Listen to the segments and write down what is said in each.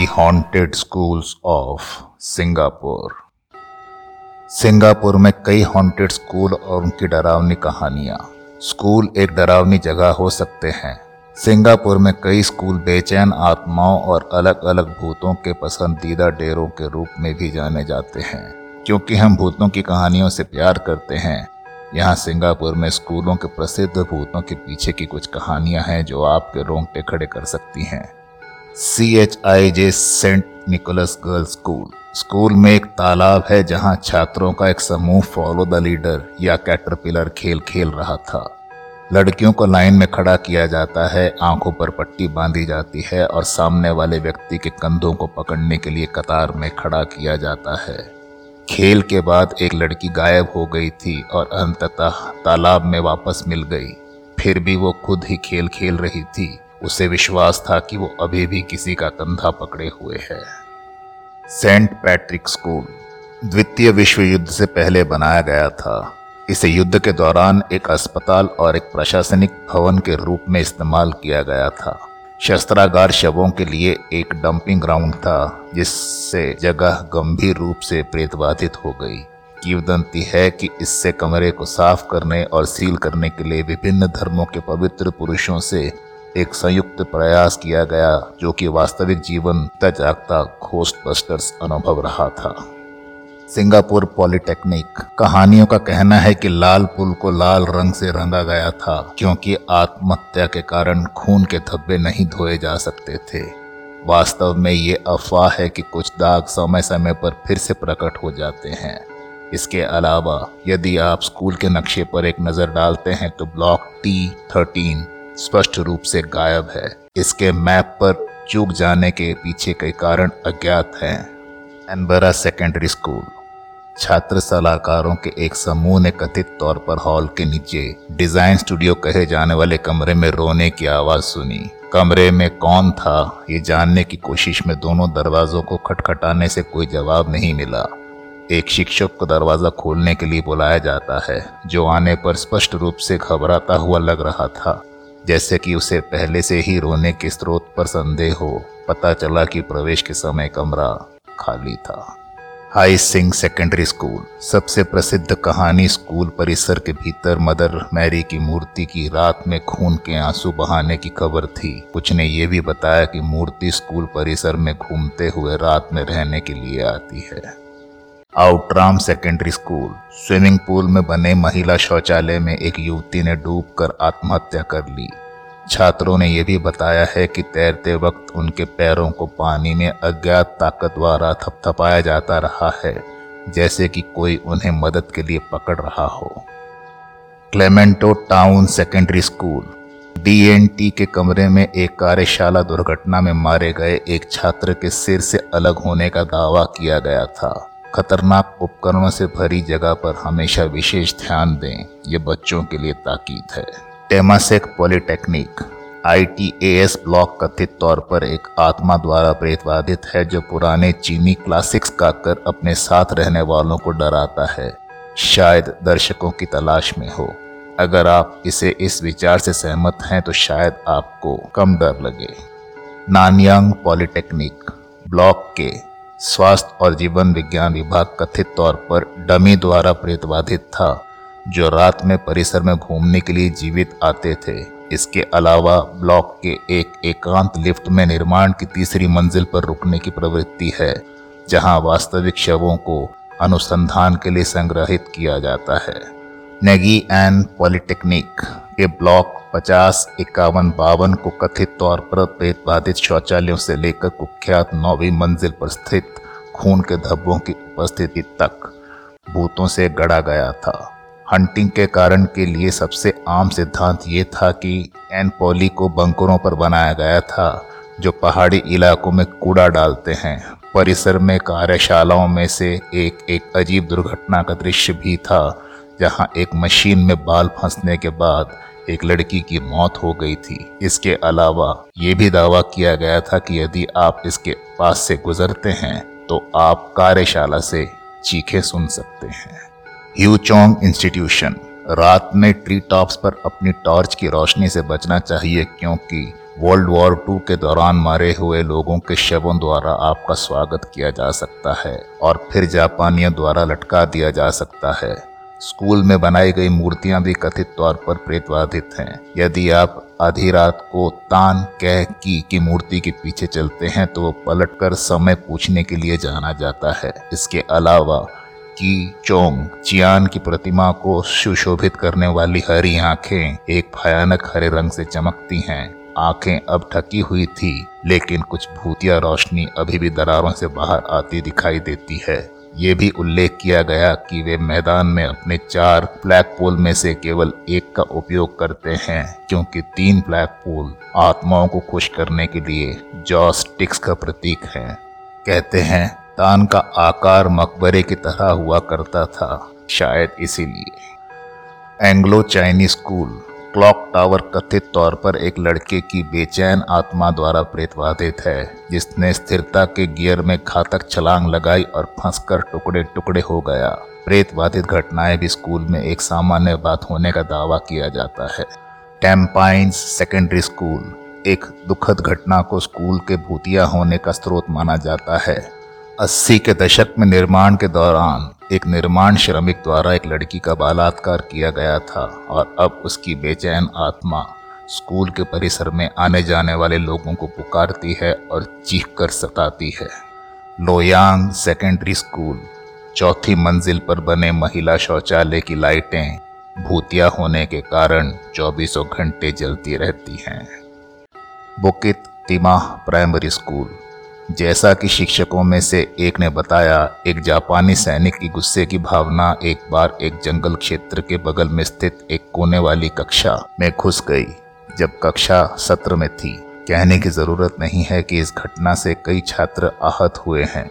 The haunted schools of Singapore Singapore में कई haunted school और उनकी डरावनी कहानियाँ। स्कूल एक डरावनी जगह हो सकते हैं। सिंगापुर में कई स्कूल बेचैन आत्माओं और अलग अलग भूतों के पसंदीदा डेरों के रूप में भी जाने जाते हैं। क्योंकि हम भूतों की कहानियों से प्यार करते हैं। यहाँ सिंगापुर में स्कूलों के प्रसिद्ध भूतों के पीछे की कुछ कहानियाँ हैं जो आपके रोंगटे खड़े कर सकती हैं। C H I J Saint Nicholas girls school school में एक तालाब है जहाँ छात्रों का एक समूह फॉलो द लीडर या कैटरपिलर खेल खेल रहा था। लड़कियों को लाइन में खड़ा किया जाता है, आँखों पर पट्टी बांधी जाती है और सामने वाले व्यक्ति के कंधों को पकड़ने के लिए कतार में खड़ा किया जाता है। खेल के बाद एक लड़की गायब हो गई थी और अंततः तालाब में वापस मिल गई। फिर भी वो खुद ही खेल खेल रही थी। उसे विश्वास था कि वो अभी भी किसी का कंधा पकड़े हुए है। सेंट पैट्रिक स्कूल द्वितीय विश्व युद्ध से पहले बनाया गया था। इसे युद्ध के दौरान एक अस्पताल और एक प्रशासनिक भवन के रूप में इस्तेमाल किया गया था। शस्त्रागार शवों के लिए एक डंपिंग ग्राउंड था, जिससे जगह गंभीर रूप से प्रेतबाधित हो गई। किवदंती है कि इससे कमरे को साफ़ करने और सील करने के लिए विभिन्न धर्मों के पवित्र पुरुषों से एक संयुक्त प्रयास किया गया, जो कि वास्तविक जीवन जागता खोस्ट बस्टर्स अनुभव रहा था। सिंगापुर पॉलिटेक्निक कहानियों का कहना है कि लाल पुल को लाल रंग से रंगा गया था, क्योंकि आत्महत्या के कारण खून के धब्बे नहीं धोए जा सकते थे। वास्तव में ये अफवाह है कि कुछ दाग समय समय पर फिर से प्रकट हो जाते हैं। इसके अलावा, यदि आप स्कूल के नक्शे पर एक नज़र डालते हैं तो ब्लॉक टी थर्टीन स्पष्ट रूप से गायब है। इसके मैप पर चूक जाने के पीछे कई कारण अज्ञात हैं। एनबरा सेकेंडरी स्कूल। छात्र सलाहकारों के एक समूह ने कथित तौर पर हॉल के नीचे डिज़ाइन स्टूडियो कहे जाने वाले कमरे में रोने की आवाज़ सुनी। कमरे में कौन था, ये जानने की कोशिश में दोनों दरवाजों को खटखटाने से कोई जवाब नहीं मिला। एक शिक्षक को दरवाज़ा खोलने के लिए बुलाया जाता है, जो आने पर स्पष्ट रूप से घबराता हुआ लग रहा था। जैसे कि उसे पहले से ही रोने के स्रोत पर संदेह हो, पता चला कि प्रवेश के समय कमरा खाली था। हाई सिंह सेकेंडरी स्कूल, सबसे प्रसिद्ध कहानी स्कूल परिसर के भीतर मदर मैरी की मूर्ति की रात में खून के आँसू बहाने की खबर थी। कुछ ने यह भी बताया कि मूर्ति स्कूल परिसर में घूमते हुए रात में रहने के लिए आती है। Outram secondary school. Swimming pool में बने महिला शौचालय में एक युवती ने डूबकर आत्महत्या कर ली। छात्रों ने यह भी बताया है कि तैरते वक्त उनके पैरों को पानी में अज्ञात ताकत द्वारा थपथपाया जाता रहा है, जैसे कि कोई उन्हें मदद के लिए पकड़ रहा हो। Clementi town secondary school. DNT के कमरे में एक कार्यशाला दुर्घटना में मारे गए एक छात्र के सिर से अलग होने का दावा किया गया था। खतरनाक उपकरणों से भरी जगह पर हमेशा विशेष ध्यान दें। ये बच्चों के लिए ताकीद है। टेमासेक पॉलिटेक्निक, आईटीएएस ब्लॉक कथित तौर पर एक आत्मा द्वारा प्रेतवादित है जो पुराने चीनी क्लासिक्स गाकर अपने साथ रहने वालों को डराता है। शायद दर्शकों की तलाश में हो। अगर आप इसे इस विचार से सहमत हैं तो शायद आपको कम डर लगे। नानयांग पॉलिटेक्निक, ब्लॉक के स्वास्थ्य और जीवन विज्ञान विभाग कथित तौर पर डमी द्वारा प्रेतबाधित था, जो रात में परिसर में घूमने के लिए जीवित आते थे। इसके अलावा ब्लॉक के एक एकांत लिफ्ट में निर्माण की तीसरी मंजिल पर रुकने की प्रवृत्ति है, जहाँ वास्तविक शवों को अनुसंधान के लिए संग्रहित किया जाता है। नेगी एंड पॉलिटेक्निक के ब्लॉक पचास, इक्यावन, बावन को कथित तौर पर प्रेत बाधित शौचालयों से लेकर कुख्यात नौवीं मंजिल पर स्थित खून के धब्बों की उपस्थिति तक भूतों से गढ़ा गया था। हंटिंग के कारण के लिए सबसे आम सिद्धांत ये था कि एन पॉली को बंकरों पर बनाया गया था, जो पहाड़ी इलाकों में कूड़ा डालते हैं। परिसर में कार्यशालाओं में से एक एक अजीब दुर्घटना का दृश्य भी था जहाँ एक मशीन में बाल फंसने के बाद एक लड़की की मौत हो गई थी। इसके अलावा ये भी दावा किया गया था कि यदि आप इसके पास से गुजरते हैं तो आप कार्यशाला से चीखे सुन सकते हैं। ह्यूचोंग इंस्टीट्यूशन, रात में ट्री टॉप्स पर अपनी टॉर्च की रोशनी से बचना चाहिए क्योंकि वर्ल्ड वॉर टू के दौरान मारे हुए लोगों के शवों द्वारा आपका स्वागत किया जा सकता है और फिर जापानियों द्वारा लटका दिया जा सकता है। स्कूल में बनाई गई मूर्तियाँ भी कथित तौर पर प्रेतवाधित हैं। यदि आप आधी रात को तान कह की की मूर्ति के पीछे चलते हैं तो वो पलटकर समय पूछने के लिए जाना जाता है। इसके अलावा, की चोंग, चियान की प्रतिमा को सुशोभित करने वाली हरी आँखें एक भयानक हरे रंग से चमकती हैं। आँखें अब ठकी हुई थी, लेकिन कुछ भूतिया रोशनी अभी भी दरारों से बाहर आती दिखाई देती है। ये भी उल्लेख किया गया कि वे मैदान में अपने चार फ्लैग पोल में से केवल एक का उपयोग करते हैं, क्योंकि तीन फ्लैग पोल आत्माओं को खुश करने के लिए जॉस टिक्स का प्रतीक है। कहते हैं, तान का आकार मकबरे की तरह हुआ करता था, शायद इसीलिए। Anglo Chinese school clock tower कथित तौर पर एक लड़के की बेचैन आत्मा द्वारा प्रेतवादित है, जिसने स्थिरता के गियर में घातक छलांग लगाई और फंसकर टुकड़े टुकड़े हो गया। प्रेतवादित घटनाएँ भी स्कूल में एक सामान्य बात होने का दावा किया जाता है। टेम्पाइंस सेकेंडरी स्कूल एक दुखद घटना को स्कूल के भूतिया होने का स्रोत माना जाता है। अस्सी के दशक में निर्माण के दौरान एक निर्माण श्रमिक द्वारा एक लड़की का बलात्कार किया गया था और अब उसकी बेचैन आत्मा स्कूल के परिसर में आने जाने वाले लोगों को पुकारती है और चीख कर सताती है। लोयांग सेकेंडरी स्कूल, चौथी मंजिल पर बने महिला शौचालय की लाइटें भूतिया होने के कारण चौबीसों घंटे जलती रहती हैं। बुकित तिमाह प्राइमरी स्कूल जैसा कि शिक्षकों में से एक ने बताया, एक जापानी सैनिक की गुस्से की भावना एक बार एक जंगल क्षेत्र के बगल में स्थित एक कोने वाली कक्षा में घुस गई। जब कक्षा सत्र में थी, कहने की ज़रूरत नहीं है कि इस घटना से कई छात्र आहत हुए हैं।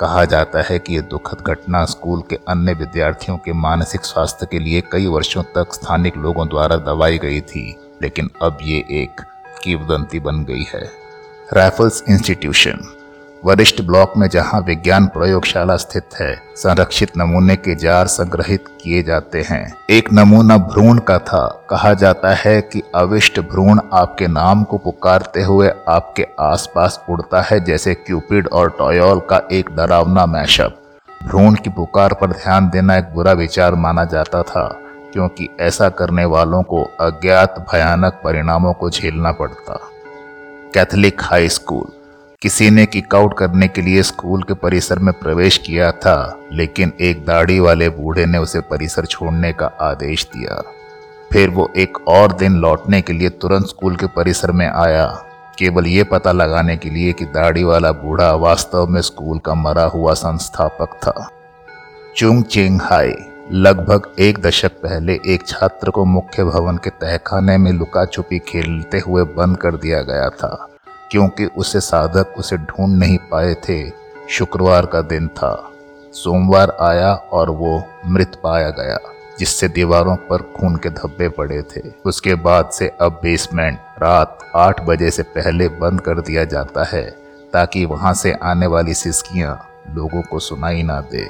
कहा जाता है कि यह दुखद घटना स्कूल के अन्य विद्यार्थियों के मानसिक स्वास्थ्य के लिए कई वर्षों तक स्थानिक लोगों द्वारा दबाई गई थी, लेकिन अब ये एक किवदंती बन गई है। राइफल्स इंस्टीट्यूशन वरिष्ठ ब्लॉक में जहाँ विज्ञान प्रयोगशाला स्थित है, संरक्षित नमूने के जार संग्रहित किए जाते हैं। एक नमूना भ्रूण का था। कहा जाता है कि अविष्ट भ्रूण आपके नाम को पुकारते हुए आपके आसपास उड़ता है, जैसे क्यूपिड और टॉयल का एक डरावना मैशअप। भ्रूण की पुकार पर ध्यान देना एक बुरा विचार माना जाता था, क्योंकि ऐसा करने वालों को अज्ञात, भयानक परिणामों को झेलना पड़ता। Catholic high school. किसी ने किक आउट करने के लिए स्कूल के परिसर में प्रवेश किया था, लेकिन एक दाढ़ी वाले बूढ़े ने उसे परिसर छोड़ने का आदेश दिया। फिर वो एक और दिन लौटने के लिए तुरंत स्कूल के परिसर में आया। केवल ये पता लगाने के लिए कि दाढ़ी वाला बूढ़ा वास्तव में स्कूल का मरा हुआ संस्थापक था। चुंग चेंग हाई लगभग एक दशक पहले एक छात्र को मुख्य भवन के तहखाने में लुका छुपी खेलते हुए बंद कर दिया गया था। क्योंकि उसे साधक उसे ढूंढ नहीं पाए थे। शुक्रवार का दिन था। सोमवार आया और वो मृत पाया गया, जिससे दीवारों पर खून के धब्बे पड़े थे। उसके बाद से अब बेसमेंट रात आठ बजे से पहले बंद कर दिया जाता है, ताकि वहाँ से आने वाली सिस्कियाँ लोगों को सुनाई ना दे।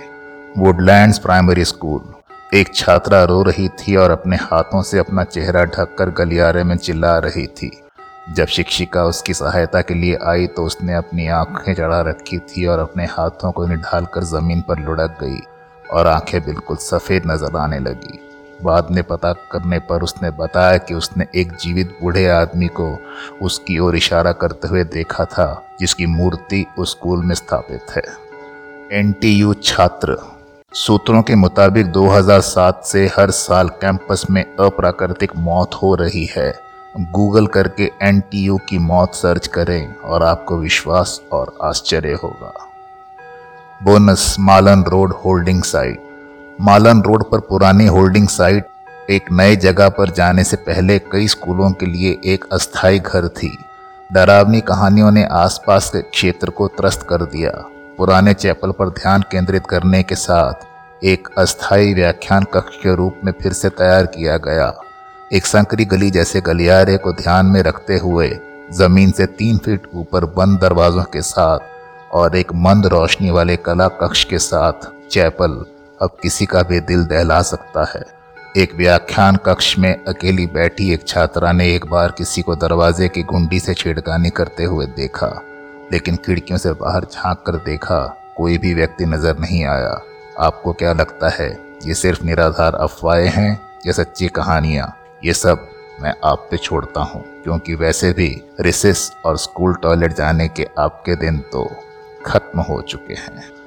वुडलैंड्स प्राइमरी स्कूल एक छात्रा रो रही थी और अपने हाथों से अपना चेहरा ढककर गलियारे में चिल्ला रही थी। जब शिक्षिका उसकी सहायता के लिए आई तो उसने अपनी आँखें चढ़ा रखी थी और अपने हाथों को निढाल कर ज़मीन पर लुढ़क गई और आँखें बिल्कुल सफ़ेद नज़र आने लगी। बाद में पता करने पर उसने बताया कि उसने एक जीवित बूढ़े आदमी को उसकी ओर इशारा करते हुए देखा था, जिसकी मूर्ति उस स्कूल में स्थापित है। एनटीयू छात्र। सूत्रों के मुताबिक 2007 से हर साल कैंपस में अप्राकृतिक मौत हो रही है। गूगल करके एनटीयू की मौत सर्च करें और आपको विश्वास और आश्चर्य होगा। Bonus, Malan road holding site. Malan road पर पुरानी होल्डिंग साइट एक नए जगह पर जाने से पहले कई स्कूलों के लिए एक अस्थायी घर थी। डरावनी कहानियों ने आसपास के क्षेत्र को त्रस्त कर दिया। पुराने चैपल पर ध्यान केंद्रित करने के साथ एक अस्थायी व्याख्यान कक्ष के रूप में फिर से तैयार किया गया। एक संकरी गली जैसे गलियारे को ध्यान में रखते हुए ज़मीन से तीन फीट ऊपर बंद दरवाजों के साथ और एक मंद रोशनी वाले कला कक्ष के साथ चैपल अब किसी का भी दिल दहला सकता है। एक व्याख्यान कक्ष में अकेली बैठी एक छात्रा ने एक बार किसी को दरवाजे की गुंडी से छेड़खानी करते हुए देखा, लेकिन खिड़कियों से बाहर झाँक कर देखा, कोई भी व्यक्ति नज़र नहीं आया। आपको क्या लगता है, ये सिर्फ़ निराधार अफवाहें हैं या सच्ची कहानियाँ? ये सब मैं आप पे छोड़ता हूँ, क्योंकि वैसे भी रिसेस और स्कूल टॉयलेट जाने के आपके दिन तो खत्म हो चुके हैं।